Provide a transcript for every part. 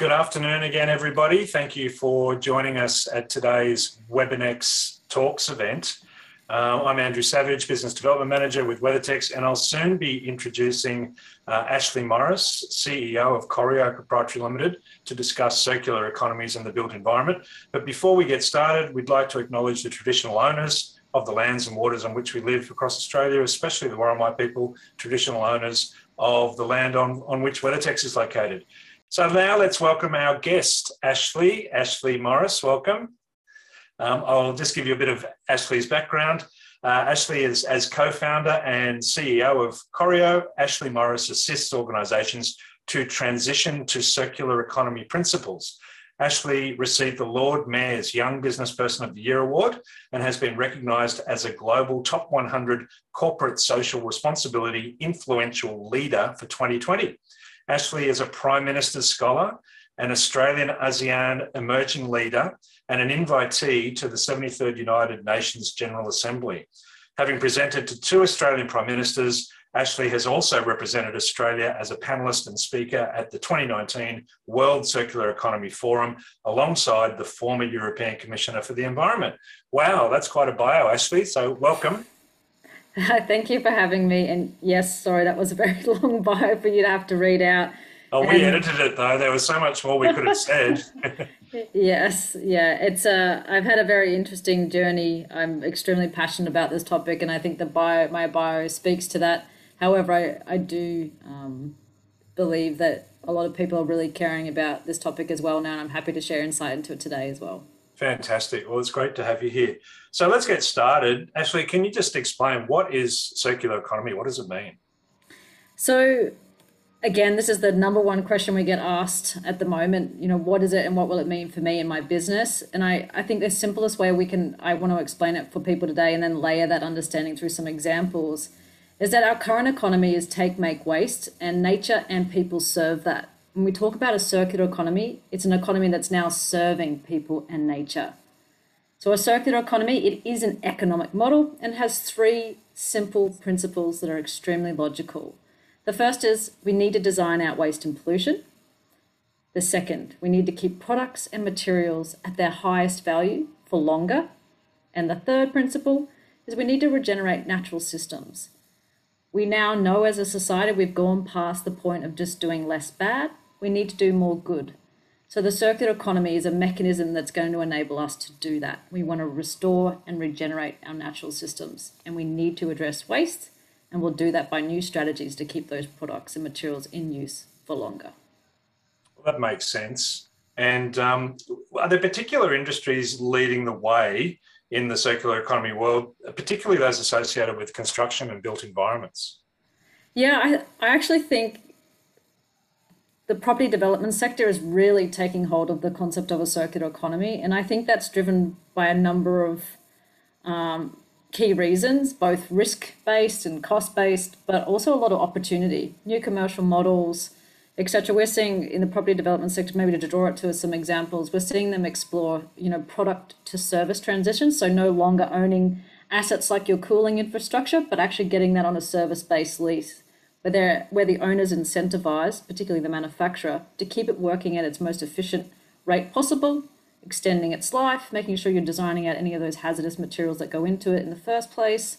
Good afternoon again, everybody. Thank you for joining us at today's WebinX Talks event. Uh, I'm Andrew Savage, Business Development Manager with WeatherTex, and I'll soon be introducing uh, Ashley Morris, CEO of Coreo Proprietary Limited, to discuss circular economies and the built environment. But before we get started, we'd like to acknowledge the traditional owners of the lands and waters on which we live across Australia, especially the Worimi people, traditional owners of the land on, on which WeatherTex is located. So now let's welcome our guest, Ashley. Ashley Morris, welcome. Um, I'll just give you a bit of Ashley's background. Uh, Ashley is as co-founder and CEO of Coreo. Ashley Morris assists organisations to transition to circular economy principles. Ashley received the Lord Mayor's Young Business Person of the Year award and has been recognised as a global top 100 corporate social responsibility influential leader for 2020. Ashley is a Prime Minister's Scholar, an Australian ASEAN emerging leader, and an invitee to the 73rd United Nations General Assembly. Having presented to two Australian Prime Ministers, Ashley has also represented Australia as a panelist and speaker at the 2019 World Circular Economy Forum alongside the former European Commissioner for the Environment. Wow, that's quite a bio, Ashley. So, welcome. Thank you for having me. And yes, sorry, that was a very long bio for you to have to read out. Oh, we and... edited it though. There was so much more we could have said. yes, yeah. It's uh, I've had a very interesting journey. I'm extremely passionate about this topic, and I think the bio, my bio, speaks to that. However, I I do um, believe that a lot of people are really caring about this topic as well now, and I'm happy to share insight into it today as well. Fantastic. Well, it's great to have you here. So let's get started. Ashley, can you just explain what is circular economy? What does it mean? So, again, this is the number one question we get asked at the moment. You know, what is it and what will it mean for me and my business? And I, I think the simplest way we can, I want to explain it for people today and then layer that understanding through some examples is that our current economy is take, make, waste, and nature and people serve that when we talk about a circular economy, it's an economy that's now serving people and nature. So, a circular economy, it is an economic model and has three simple principles that are extremely logical. The first is we need to design out waste and pollution. The second, we need to keep products and materials at their highest value for longer. And the third principle is we need to regenerate natural systems. We now know as a society we've gone past the point of just doing less bad we need to do more good. So the circular economy is a mechanism that's going to enable us to do that. We want to restore and regenerate our natural systems, and we need to address waste, and we'll do that by new strategies to keep those products and materials in use for longer. Well, that makes sense. And um, are there particular industries leading the way in the circular economy world, particularly those associated with construction and built environments? Yeah, I, I actually think the property development sector is really taking hold of the concept of a circular economy. And I think that's driven by a number of um, key reasons, both risk based and cost based, but also a lot of opportunity, new commercial models, etc. We're seeing in the property development sector, maybe to draw it to some examples, we're seeing them explore, you know, product to service transitions. So no longer owning assets like your cooling infrastructure, but actually getting that on a service based lease where, where the owner's incentivized, particularly the manufacturer, to keep it working at its most efficient rate possible, extending its life, making sure you're designing out any of those hazardous materials that go into it in the first place.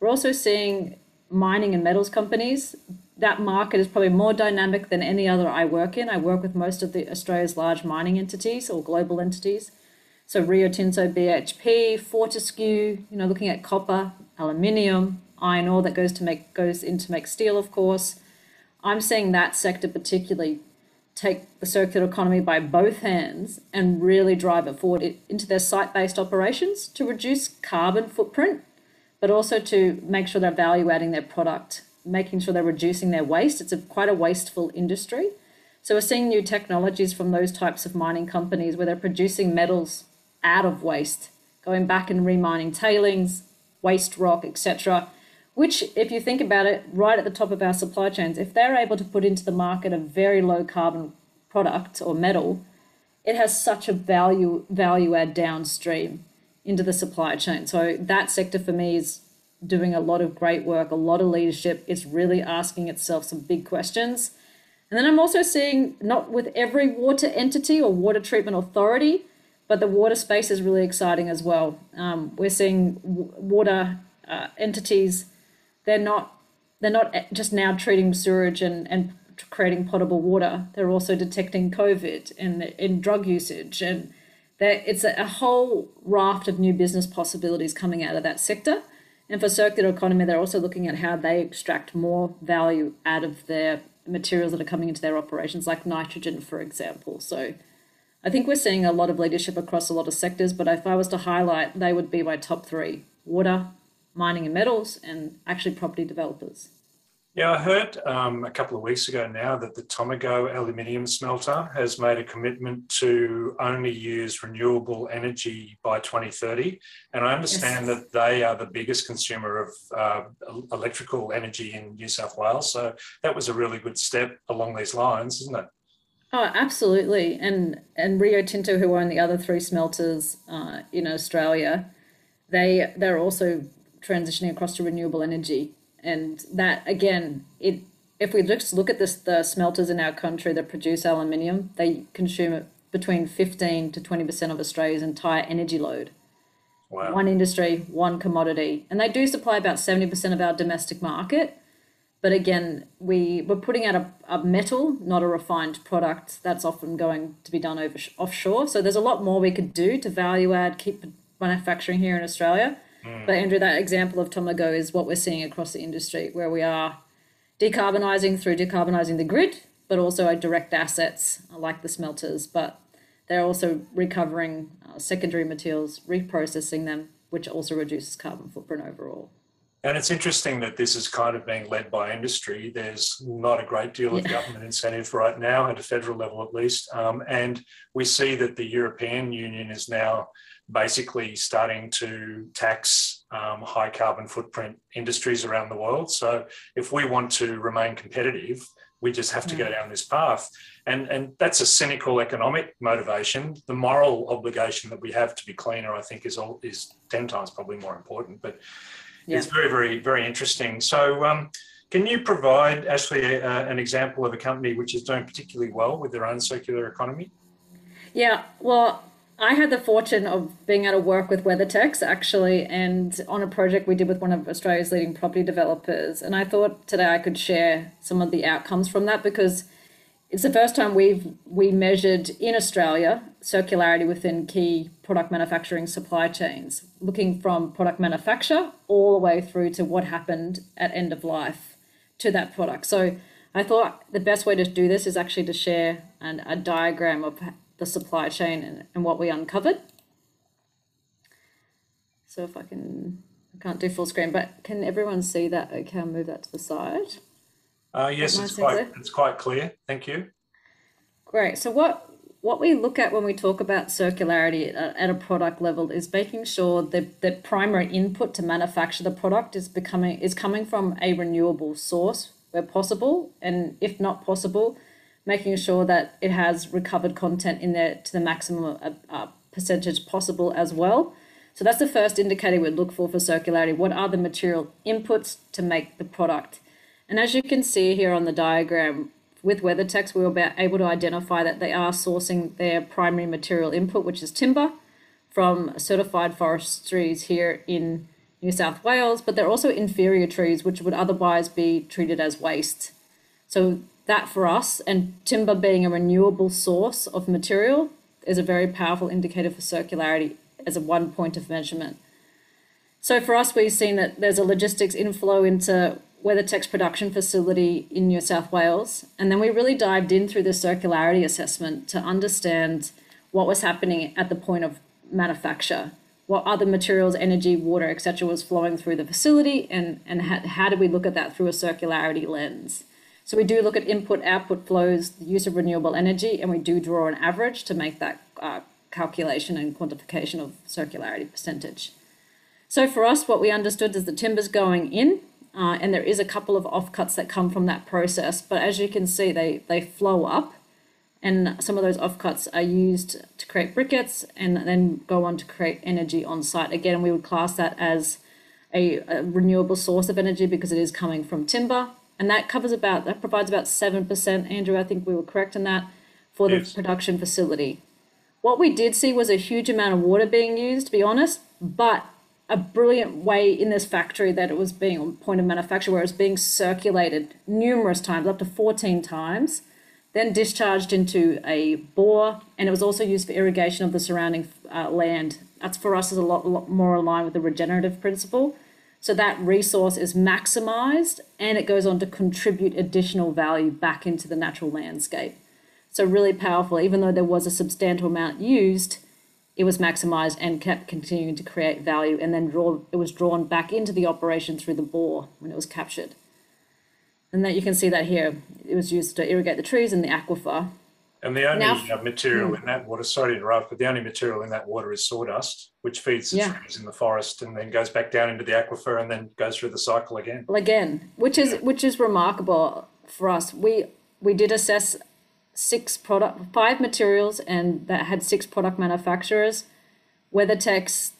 We're also seeing mining and metals companies. That market is probably more dynamic than any other I work in. I work with most of the Australia's large mining entities or global entities. So Rio Tinto, BHP, Fortescue, you know, looking at copper, aluminium, iron ore that goes to make goes in to make steel, of course. I'm seeing that sector particularly take the circular economy by both hands and really drive it forward into their site-based operations to reduce carbon footprint, but also to make sure they're value adding their product, making sure they're reducing their waste. It's a quite a wasteful industry. So we're seeing new technologies from those types of mining companies where they're producing metals out of waste, going back and remining tailings, waste rock, etc which, if you think about it, right at the top of our supply chains, if they're able to put into the market a very low carbon product or metal, it has such a value value add downstream into the supply chain. So that sector for me is doing a lot of great work, a lot of leadership. It's really asking itself some big questions. And then I'm also seeing not with every water entity or water treatment authority, but the water space is really exciting as well. Um, we're seeing w- water uh, entities; they're not they're not just now treating sewage and and creating potable water. They're also detecting COVID and in drug usage, and that it's a, a whole raft of new business possibilities coming out of that sector. And for circular economy, they're also looking at how they extract more value out of their materials that are coming into their operations, like nitrogen, for example. So I think we're seeing a lot of leadership across a lot of sectors, but if I was to highlight, they would be my top three water, mining and metals, and actually property developers. Yeah, I heard um, a couple of weeks ago now that the Tomago aluminium smelter has made a commitment to only use renewable energy by 2030. And I understand yes. that they are the biggest consumer of uh, electrical energy in New South Wales. So that was a really good step along these lines, isn't it? Oh, absolutely. And and Rio Tinto, who own the other three smelters uh, in Australia, they they're also transitioning across to renewable energy. And that again it if we just look at this the smelters in our country that produce aluminium they consume between 15 to 20% of australia's entire energy load. Wow. one industry one commodity. And they do supply about 70% of our domestic market. But again we we're putting out a, a metal not a refined product that's often going to be done over offshore. So there's a lot more we could do to value add keep manufacturing here in australia Mm. But Andrew, that example of Tomago is what we're seeing across the industry, where we are decarbonising through decarbonising the grid, but also our direct assets like the smelters. But they're also recovering uh, secondary materials, reprocessing them, which also reduces carbon footprint overall. And it's interesting that this is kind of being led by industry. There's not a great deal of yeah. government incentive right now, at a federal level at least. Um, and we see that the European Union is now basically starting to tax um, high carbon footprint industries around the world. So if we want to remain competitive, we just have to go down this path. And, and that's a cynical economic motivation. The moral obligation that we have to be cleaner, I think, is all, is 10 times probably more important. But yeah. it's very, very, very interesting. So um, can you provide, Ashley, uh, an example of a company which is doing particularly well with their own circular economy? Yeah, well, I had the fortune of being able to work with WeatherTex actually, and on a project we did with one of Australia's leading property developers. And I thought today I could share some of the outcomes from that because it's the first time we've we measured in Australia circularity within key product manufacturing supply chains, looking from product manufacture all the way through to what happened at end of life to that product. So I thought the best way to do this is actually to share an, a diagram of the supply chain and, and what we uncovered. So if I can, I can't do full screen, but can everyone see that? Okay, I'll move that to the side. Uh, yes, it's quite, it's quite clear. Thank you. Great. So what what we look at when we talk about circularity at, at a product level is making sure that the primary input to manufacture the product is becoming is coming from a renewable source where possible, and if not possible, making sure that it has recovered content in there to the maximum uh, uh, percentage possible as well. So that's the first indicator we'd look for for circularity. What are the material inputs to make the product? And as you can see here on the diagram, with WeatherTex, we were able to identify that they are sourcing their primary material input, which is timber, from certified forestries here in New South Wales, but they're also inferior trees, which would otherwise be treated as waste. So that for us, and timber being a renewable source of material, is a very powerful indicator for circularity as a one point of measurement. So for us, we've seen that there's a logistics inflow into WeatherTex production facility in New South Wales, and then we really dived in through the circularity assessment to understand what was happening at the point of manufacture, what other materials, energy, water, etc., was flowing through the facility, and and how, how did we look at that through a circularity lens. So we do look at input output flows, the use of renewable energy, and we do draw an average to make that uh, calculation and quantification of circularity percentage. So for us, what we understood is the timber's going in, uh, and there is a couple of offcuts that come from that process. But as you can see, they they flow up, and some of those offcuts are used to create briquettes, and then go on to create energy on site. Again, we would class that as a, a renewable source of energy because it is coming from timber and that covers about that provides about seven percent. Andrew, I think we were correct in that for Yes. the production facility. What we did see was a huge amount of water being used, to be honest, but a brilliant way in this factory that it was being on point of manufacture, where it was being circulated numerous times, up to 14 times, then discharged into a bore, and it was also used for irrigation of the surrounding uh, land. That's for us is a lot, lot more aligned with the regenerative principle. So that resource is maximized and it goes on to contribute additional value back into the natural landscape. So really powerful, even though there was a substantial amount used, it was maximized and kept continuing to create value and then draw it was drawn back into the operation through the bore when it was captured. And that you can see that here. It was used to irrigate the trees in the aquifer. And the only Now- uh, material in that water, sorry to interrupt, but the only material in that water is sawdust, which feeds the Yeah. trees in the forest and then goes back down into the aquifer and then goes through the cycle again. Well, again, which is which is remarkable for us. We we did assess six product five materials and that had six product manufacturers. WeatherTex,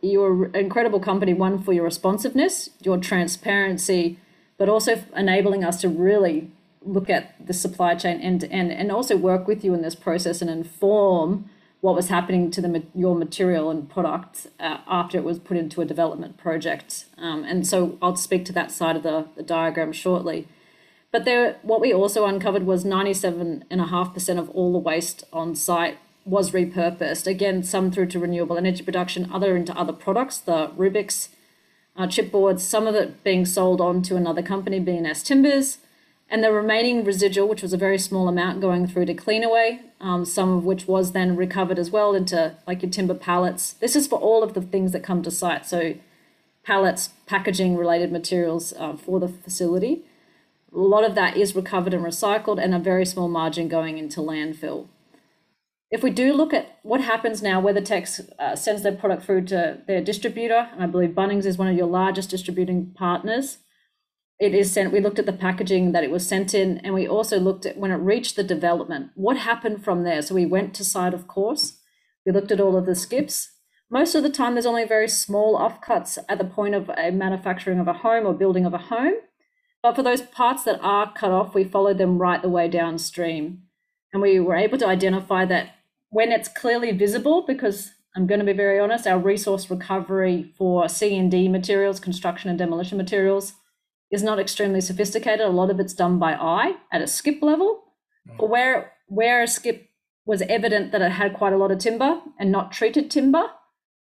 you're an incredible company. One for your responsiveness, your transparency, but also enabling us to really look at the supply chain end to end, and also work with you in this process and inform what was happening to the your material and product uh, after it was put into a development project. Um, and so I'll speak to that side of the, the diagram shortly. But there, what we also uncovered was 97.5% of all the waste on site was repurposed. Again, some through to renewable energy production, other into other products, the Rubik's uh, chipboards, some of it being sold on to another company, B&S Timbers, and the remaining residual, which was a very small amount, going through to Cleanaway, um, some of which was then recovered as well into like your timber pallets. This is for all of the things that come to site. So pallets, packaging related materials uh, for the facility. A lot of that is recovered and recycled, and a very small margin going into landfill. If we do look at what happens now, WeatherTex uh, sends their product through to their distributor, and I believe Bunnings is one of your largest distributing partners. It is sent, we looked at the packaging that it was sent in, and we also looked at when it reached the development, what happened from there. So we went to site, of course, we looked at all of the skips. Most of the time, there's only very small offcuts at the point of a manufacturing of a home or building of a home. But for those parts that are cut off, we followed them right the way downstream. And we were able to identify that when it's clearly visible, because I'm going to be very honest, our resource recovery for C&D materials, construction and demolition materials, is not extremely sophisticated. A lot of it's done by eye at a skip level. Mm. But where where a skip was evident that it had quite a lot of timber and not treated timber,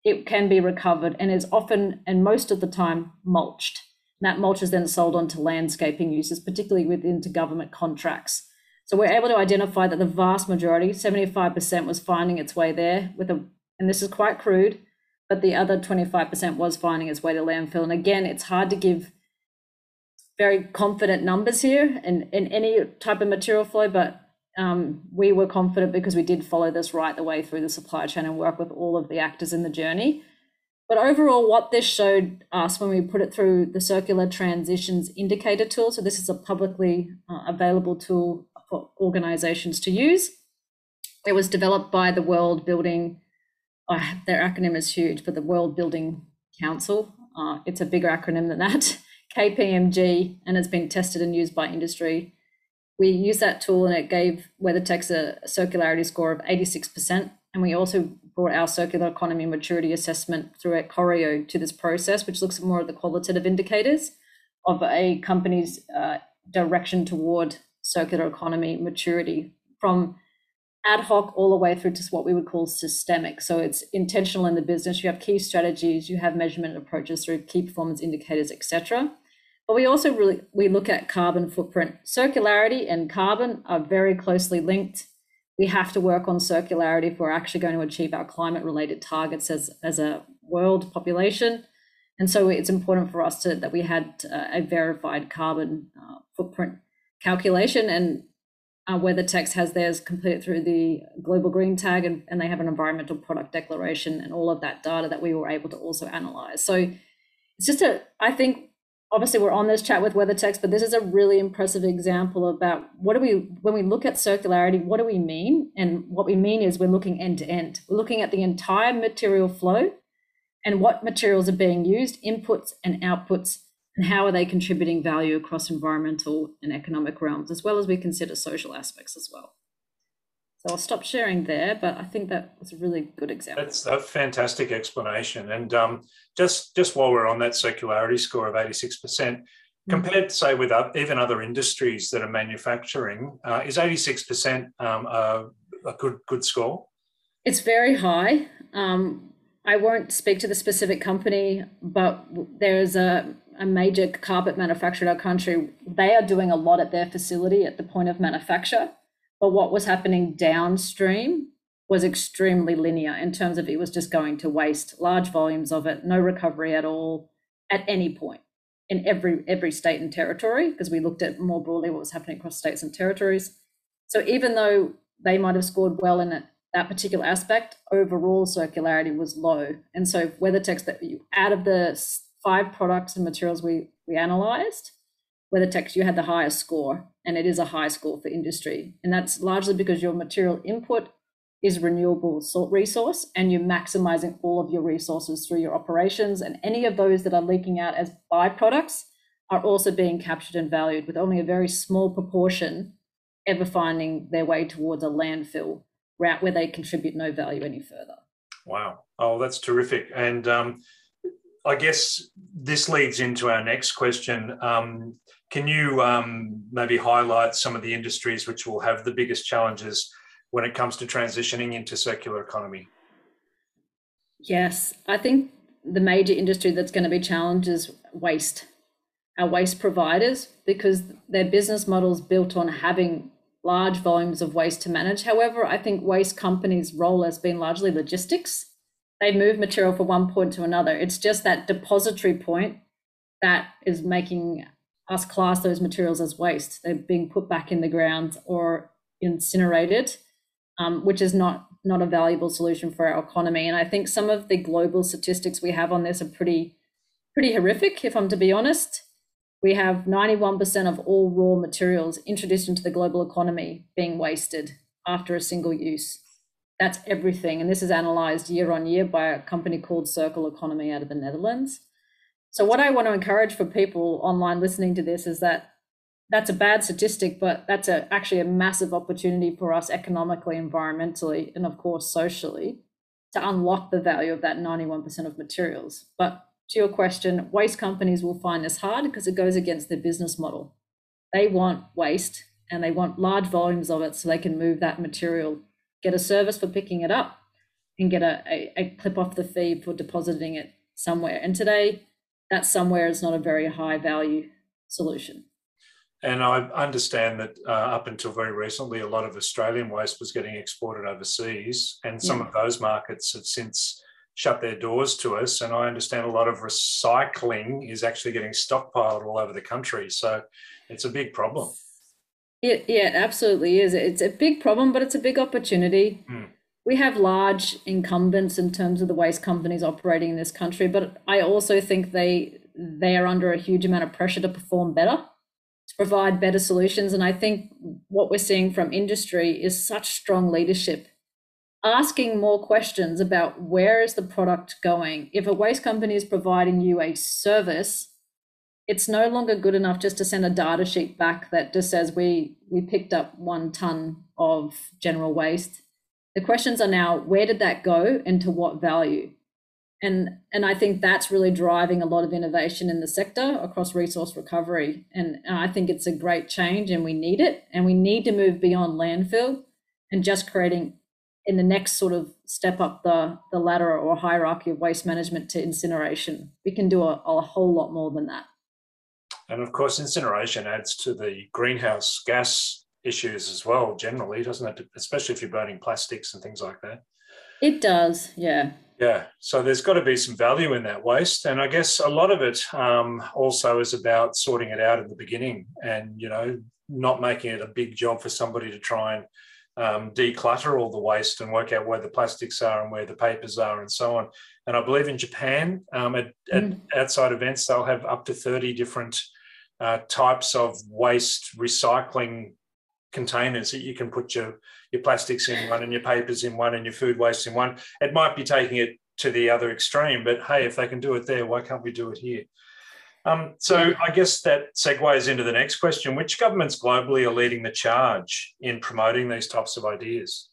it can be recovered and is often and most of the time mulched. And that mulch is then sold on to landscaping uses, particularly within to government contracts. So we're able to identify that the vast majority, 75%, was finding its way there with a, and this is quite crude, but the other 25% was finding its way to landfill. And again, it's hard to give very confident numbers here in, in any type of material flow, but um, we were confident because we did follow this right the way through the supply chain and work with all of the actors in the journey. But overall, what this showed us when we put it through the Circular Transitions Indicator tool, so this is a publicly uh, available tool for organizations to use. It was developed by the World Building, uh, their acronym is huge, but the World Building Council. Uh, it's a bigger acronym than that, KPMG, and it's been tested and used by industry. We used that tool and it gave WeatherTex a circularity score of 86%. And we also brought our circular economy maturity assessment through at Coreo to this process, which looks at more of the qualitative indicators of a company's uh, direction toward circular economy maturity from ad hoc all the way through to what we would call systemic. So it's intentional in the business. You have key strategies, you have measurement approaches through key performance indicators, etc. But we also really we look at carbon footprint. Circularity and carbon are very closely linked. We have to work on circularity if we're actually going to achieve our climate related targets as, as a world population. And so it's important for us to that we had uh, a verified carbon uh, footprint calculation and uh, WeatherTex has theirs completed through the Global Green Tag and, and they have an environmental product declaration and all of that data that we were able to also analyze. So it's just a, I think, obviously we're on this chat with WeatherTex, but this is a really impressive example about what do we, when we look at circularity, what do we mean? And what we mean is we're looking end to end. We're looking at the entire material flow and what materials are being used, inputs and outputs and how are they contributing value across environmental and economic realms, as well as we consider social aspects as well. So I'll stop sharing there, but I think that was a really good example. That's a fantastic explanation. And um, just just while we're on that circularity score of 86%, compared, say, with even other industries that are manufacturing, uh, is 86% um, a, a, good good score? It's very high. Um, I won't speak to the specific company, but there's a, a major carpet manufacturer in our country. They are doing a lot at their facility at the point of manufacture but what was happening downstream was extremely linear in terms of it was just going to waste large volumes of it, no recovery at all at any point in every every state and territory, because we looked at more broadly what was happening across states and territories. So even though they might have scored well in it, that particular aspect, overall circularity was low. And so WeatherTex that you out of the five products and materials we we analyzed, WeatherTex you had the highest score and it is a high score for industry. And that's largely because your material input is renewable salt resource and you're maximizing all of your resources through your operations. And any of those that are leaking out as byproducts are also being captured and valued with only a very small proportion ever finding their way towards a landfill route where they contribute no value any further. Wow. Oh, that's terrific. And um, I guess this leads into our next question. Um, can you um, maybe highlight some of the industries which will have the biggest challenges when it comes to transitioning into circular economy? Yes, I think the major industry that's going to be challenged is waste. Our waste providers, because their business model is built on having large volumes of waste to manage. However, I think waste companies' role has been largely logistics. They move material from one point to another. It's just that depository point that is making us class those materials as waste. They're being put back in the ground or incinerated, um, which is not not a valuable solution for our economy. And I think some of the global statistics we have on this are pretty pretty horrific, if I'm to be honest. We have 91% of all raw materials introduced into the global economy being wasted after a single use. That's everything. And this is analyzed year on year by a company called Circle Economy out of the Netherlands. So what I want to encourage for people online listening to this is that that's a bad statistic, but that's a, actually a massive opportunity for us economically, environmentally, and of course socially to unlock the value of that 91% of materials. But to your question, waste companies will find this hard because it goes against their business model. They want waste and they want large volumes of it so they can move that material, get a service for picking it up, and get a, a, a clip off the fee for depositing it somewhere. And today, that somewhere is not a very high value solution. And I understand that uh, up until very recently, a lot of Australian waste was getting exported overseas, and some yeah. of those markets have since shut their doors to us. And I understand a lot of recycling is actually getting stockpiled all over the country. So it's a big problem. It, yeah, it absolutely is. It's a big problem, but it's a big opportunity. Mm we have large incumbents in terms of the waste companies operating in this country, but I also think they they are under a huge amount of pressure to perform better, to provide better solutions. And I think what we're seeing from industry is such strong leadership, asking more questions about where is the product going. If a waste company is providing you a service, it's no longer good enough just to send a data sheet back that just says we we picked up one ton of general waste the questions are now where did that go and to what value? And, and I think that's really driving a lot of innovation in the sector across resource recovery. And, and I think it's a great change and we need it. And we need to move beyond landfill and just creating in the next sort of step up the, the ladder or hierarchy of waste management to incineration. We can do a, a whole lot more than that. And of course, incineration adds to the greenhouse gas issues as well, generally, doesn't it? Especially if you're burning plastics and things like that. It does, yeah. Yeah, so there's got to be some value in that waste, and I guess a lot of it um, also is about sorting it out in the beginning, and you know, not making it a big job for somebody to try and um, declutter all the waste and work out where the plastics are and where the papers are and so on. And I believe in Japan, um, at, mm. at outside events, they'll have up to 30 different uh, types of waste recycling containers that you can put your your plastics in one and your papers in one and your food waste in one. It might be taking it to the other extreme, but hey, if they can do it there, why can't we do it here? Um, so I guess that segues into the next question. Which governments globally are leading the charge in promoting these types of ideas?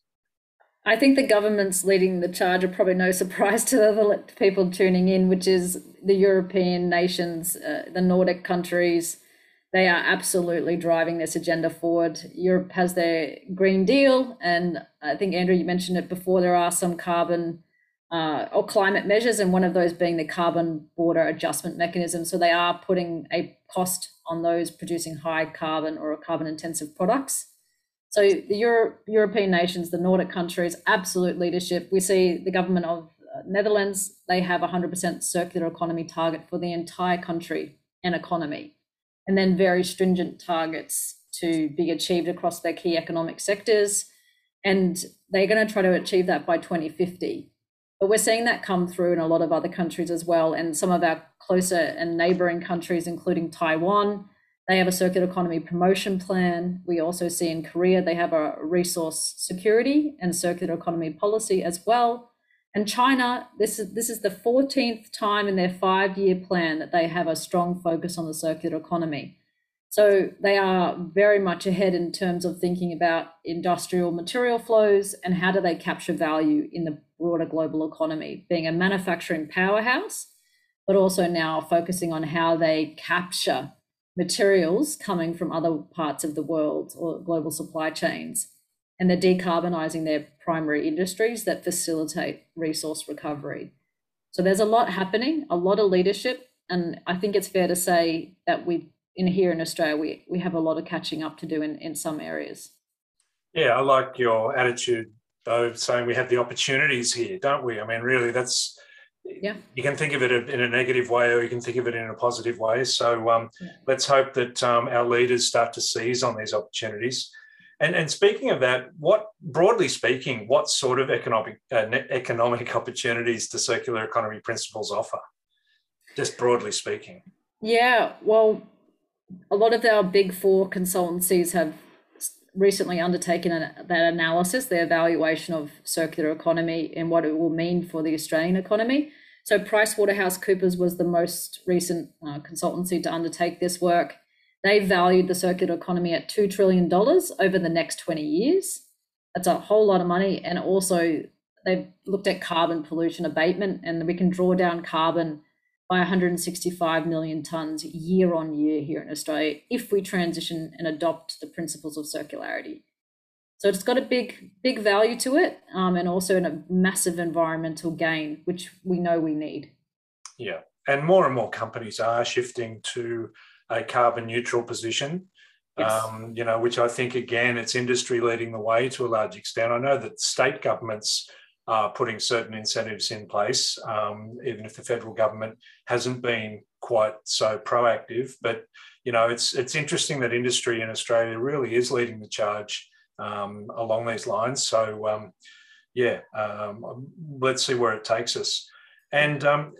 I think the governments leading the charge are probably no surprise to the people tuning in, which is the European nations, uh, the Nordic countries. They are absolutely driving this agenda forward. Europe has their Green Deal, and I think Andrew, you mentioned it before. There are some carbon uh, or climate measures, and one of those being the carbon border adjustment mechanism. So they are putting a cost on those producing high carbon or carbon intensive products. So the Euro- European nations, the Nordic countries, absolute leadership. We see the government of uh, Netherlands, they have a 100% circular economy target for the entire country and economy, and then very stringent targets to be achieved across their key economic sectors. And they're going to try to achieve that by 2050. But we're seeing that come through in a lot of other countries as well. And some of our closer and neighboring countries, including Taiwan, they have a circular economy promotion plan. We also see in Korea, they have a resource security and circular economy policy as well. And China, this is, this is the 14th time in their five year plan that they have a strong focus on the circular economy. So they are very much ahead in terms of thinking about industrial material flows and how do they capture value in the broader global economy, being a manufacturing powerhouse, but also now focusing on how they capture materials coming from other parts of the world or global supply chains. And they're decarbonising their primary industries that facilitate resource recovery. So there's a lot happening, a lot of leadership. And I think it's fair to say that we in here in Australia, we, we have a lot of catching up to do in, in some areas. Yeah, I like your attitude though, saying we have the opportunities here, don't we? I mean, really, that's yeah. You can think of it in a negative way, or you can think of it in a positive way. So um, yeah. let's hope that um, our leaders start to seize on these opportunities. And, and speaking of that, what broadly speaking, what sort of economic uh, economic opportunities do circular economy principles offer? Just broadly speaking. Yeah, well, a lot of our big four consultancies have recently undertaken an, that analysis, the evaluation of circular economy and what it will mean for the Australian economy. So PricewaterhouseCoopers was the most recent uh, consultancy to undertake this work. They valued the circular economy at $2 trillion over the next 20 years. That's a whole lot of money. And also, they've looked at carbon pollution abatement, and we can draw down carbon by 165 million tonnes year on year here in Australia if we transition and adopt the principles of circularity. So it's got a big, big value to it, um, and also in a massive environmental gain, which we know we need. Yeah, and more and more companies are shifting to a carbon neutral position. Yes. Um, you know, which I think again, it's industry leading the way to a large extent. I know that state governments uh, putting certain incentives in place, um, even if the federal government hasn't been quite so proactive. But you know, it's it's interesting that industry in Australia really is leading the charge um, along these lines. So um, yeah, um, let's see where it takes us. And um,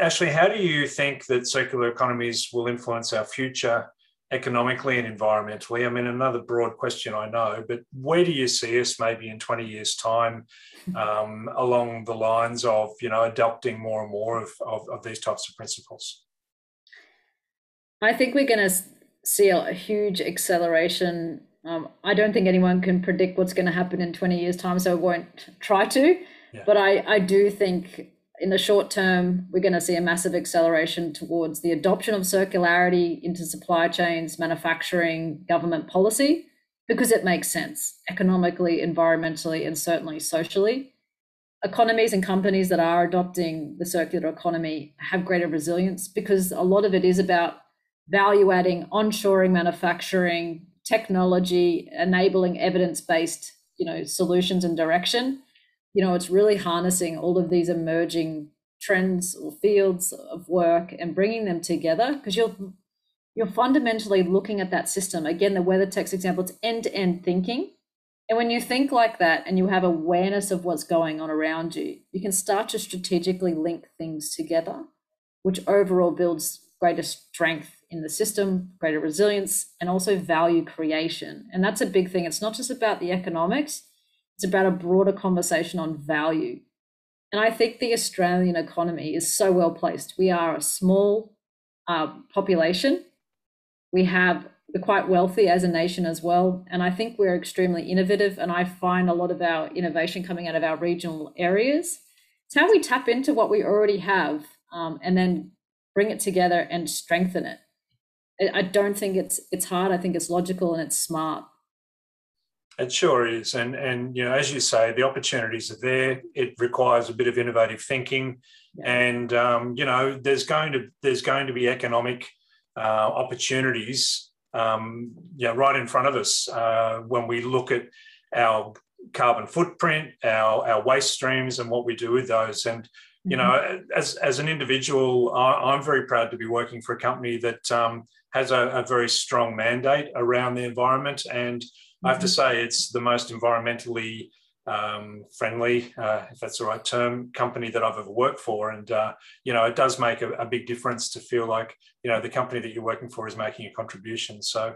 Ashley, how do you think that circular economies will influence our future economically and environmentally? I mean, another broad question, I know, but where do you see us maybe in 20 years' time um, along the lines of, you know, adopting more and more of, of, of these types of principles? I think we're going to see a huge acceleration. Um, I don't think anyone can predict what's going to happen in 20 years' time, so I won't try to. Yeah. But I, I do think in the short term, we're going to see a massive acceleration towards the adoption of circularity into supply chains, manufacturing, government policy, because it makes sense economically, environmentally, and certainly socially. Economies and companies that are adopting the circular economy have greater resilience because a lot of it is about value adding, onshoring manufacturing, technology, enabling evidence based you know, solutions and direction you know, it's really harnessing all of these emerging trends or fields of work and bringing them together because you're you're fundamentally looking at that system. Again, the WeatherTex example, it's end-to-end thinking. And when you think like that and you have awareness of what's going on around you, you can start to strategically link things together, which overall builds greater strength in the system, greater resilience, and also value creation. And that's a big thing. It's not just about the economics, it's about a broader conversation on value. And I think the Australian economy is so well placed. We are a small, uh, population. We have we're quite wealthy as a nation as well, and I think we're extremely innovative. And I find a lot of our innovation coming out of our regional areas. It's how we tap into what we already have, um, and then bring it together and strengthen it. I don't think it's it's hard. I think it's logical and it's smart. It sure is, and and you know, as you say, the opportunities are there. It requires a bit of innovative thinking, yeah. and um, you know, there's going to there's going to be economic uh, opportunities, um, yeah, right in front of us uh, when we look at our carbon footprint, our our waste streams, and what we do with those. And you know, mm-hmm. as as an individual, I, am very proud to be working for a company that um, has a, a, very strong mandate around the environment and I have to say it's the most environmentally um, friendly, uh, if that's the right term, company that I've ever worked for. And, uh, you know, it does make a, a, big difference to feel like, you know, the company that you're working for is making a contribution. So,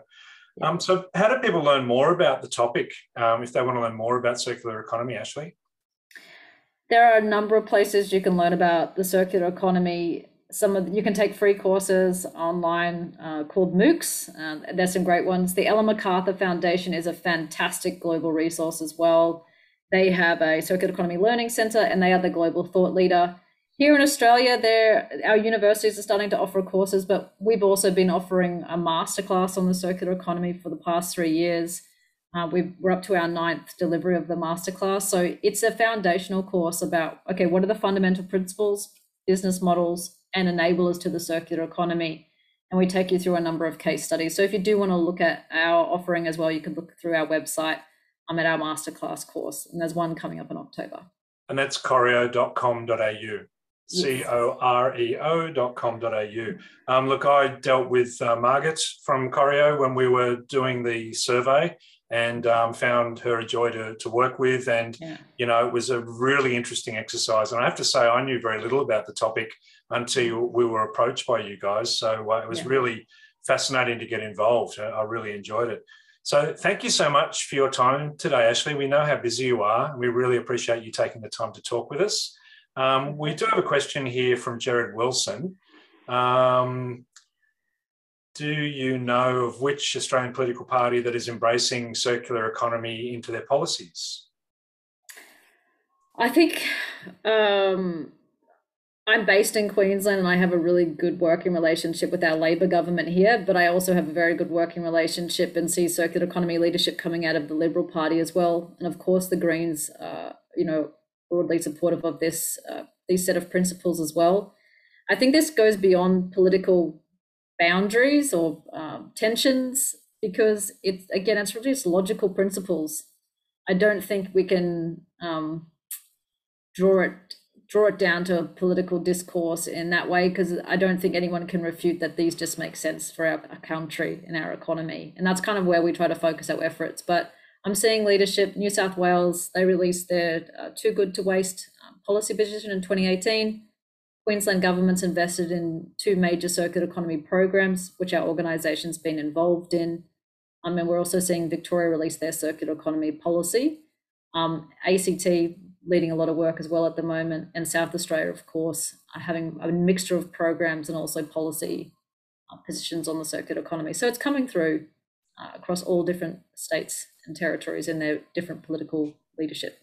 um, so how do people learn more about the topic um, if they want to learn more about circular economy, Ashley? There are a number of places you can learn about the circular economy some of you can take free courses online uh, called MOOCs. Uh, there's some great ones. The Ellen MacArthur Foundation is a fantastic global resource as well. They have a circular economy learning center, and they are the global thought leader. Here in Australia, there our universities are starting to offer courses, but we've also been offering a masterclass on the circular economy for the past three years. Uh, we are up to our ninth delivery of the masterclass. So it's a foundational course about okay, what are the fundamental principles, business models, and enablers to the circular economy. And we take you through a number of case studies. So if you do want to look at our offering as well, you can look through our website. I'm at our masterclass course, and there's one coming up in October. And that's coreo.com.au. C O R E O.com.au. Um, look, I dealt with uh, Margaret from Coreo when we were doing the survey and um, found her a joy to, to work with. And, yeah. you know, it was a really interesting exercise. And I have to say, I knew very little about the topic until we were approached by you guys. So uh, it was yeah. really fascinating to get involved. I really enjoyed it. So thank you so much for your time today, Ashley. We know how busy you are, and we really appreciate you taking the time to talk with us. Um, we do have a question here from Jared Wilson. Um, do you know of which Australian political party that is embracing circular economy into their policies? I think um, I'm based in Queensland and I have a really good working relationship with our Labor government here, but I also have a very good working relationship and see circular economy leadership coming out of the Liberal Party as well. And of course, the Greens, uh, you know, broadly supportive of this uh, these set of principles as well. I think this goes beyond political boundaries or um, tensions because it's again it's really just logical principles. I don't think we can um, draw it draw it down to a political discourse in that way because I don't think anyone can refute that these just make sense for our, our, country and our economy. And that's kind of where we try to focus our efforts. But I'm seeing leadership, New South Wales, they released their uh, Too Good to Waste um, policy position in 2018. Queensland government's invested in two major circular economy programs, which our organisation's been involved in. Um, mean, we're also seeing Victoria release their circular economy policy. Um, ACT leading a lot of work as well at the moment, and South Australia, of course, having a mixture of programs and also policy uh, positions on the circular economy. So it's coming through uh, across all different states and territories in their different political leadership.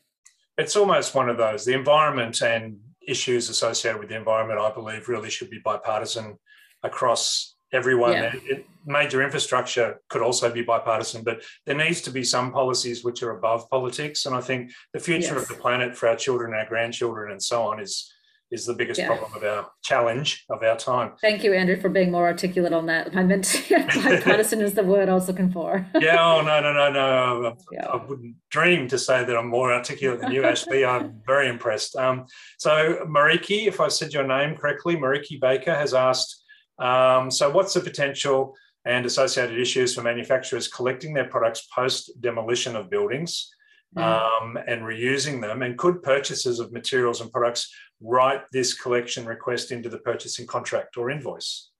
It's almost one of those. The environment and issues associated with the environment, I believe, really should be bipartisan across everyone. Yeah. It, major infrastructure could also be bipartisan, but there needs to be some policies which are above politics. And I think the future yes. of the planet for our children, our grandchildren, and so on is is the biggest yeah. problem of our challenge of our time. Thank you, Andrew, for being more articulate on that. I meant bipartisan is the word I was looking for. yeah. Oh no, no, no, no. Yeah. I wouldn't dream to say that I'm more articulate than you, Ashley. I'm very impressed. Um, so Mariki, if I said your name correctly, Mariki Baker has asked um, so, what's the potential and associated issues for manufacturers collecting their products post demolition of buildings um, and reusing them? And could purchasers of materials and products write this collection request into the purchasing contract or invoice?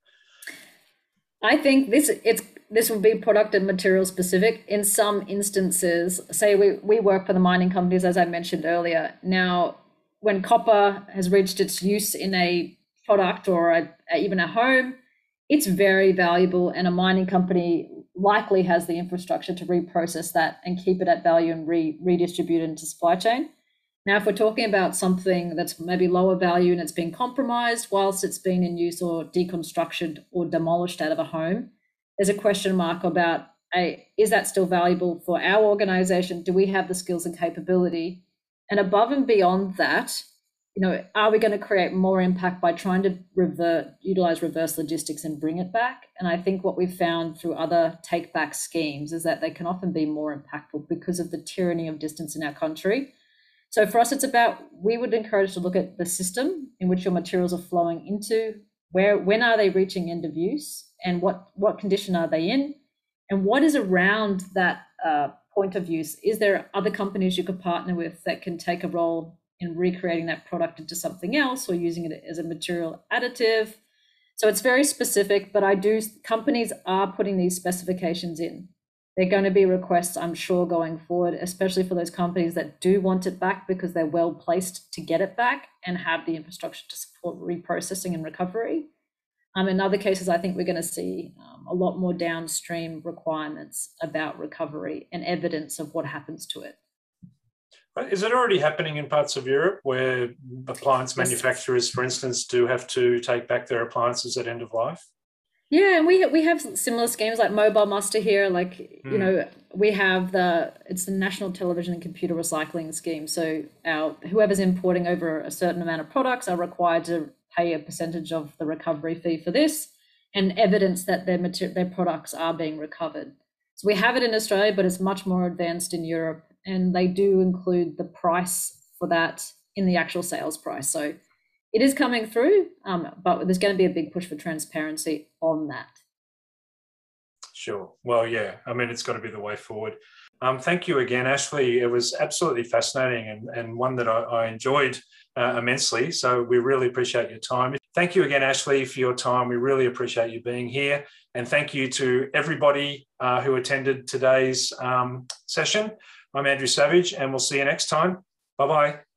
I think this it's this will be product and material specific. In some instances, say we, we work for the mining companies, as I mentioned earlier. Now, when copper has reached its use in a product or a, even a home, it's very valuable, and a mining company likely has the infrastructure to reprocess that and keep it at value and re- redistribute it into supply chain. Now, if we're talking about something that's maybe lower value and it's been compromised whilst it's been in use or deconstructed or demolished out of a home, there's a question mark about a, is that still valuable for our organization? Do we have the skills and capability? And above and beyond that, you know, are we going to create more impact by trying to revert, utilize reverse logistics and bring it back? And I think what we've found through other take back schemes is that they can often be more impactful because of the tyranny of distance in our country. So for us, it's about we would encourage to look at the system in which your materials are flowing into, where when are they reaching end of use, and what what condition are they in, and what is around that uh, point of use. Is there other companies you could partner with that can take a role in recreating that product into something else or using it as a material additive? So it's very specific, but I do companies are putting these specifications in. They're going to be requests, I'm sure, going forward, especially for those companies that do want it back because they're well placed to get it back and have the infrastructure to support reprocessing and recovery. Um, in other cases, I think we're going to see um, a lot more downstream requirements about recovery and evidence of what happens to it. Is it already happening in parts of Europe where appliance manufacturers, for instance, do have to take back their appliances at end of life? Yeah, and we we have similar schemes like Mobile Muster here. Like mm. you know, we have the it's the National Television and Computer Recycling Scheme. So our whoever's importing over a certain amount of products are required to pay a percentage of the recovery fee for this, and evidence that their material their products are being recovered. So we have it in Australia, but it's much more advanced in Europe, and they do include the price for that in the actual sales price. So it is coming through, um, but there's going to be a big push for transparency on that. Sure. Well, yeah. I mean, it's got to be the way forward. Um, thank you again, Ashley. It was absolutely fascinating and, and one that I, I enjoyed uh, immensely. So we really appreciate your time. Thank you again, Ashley, for your time. We really appreciate you being here. And thank you to everybody uh, who attended today's um, session. I'm Andrew Savage, and we'll see you next time. Bye bye.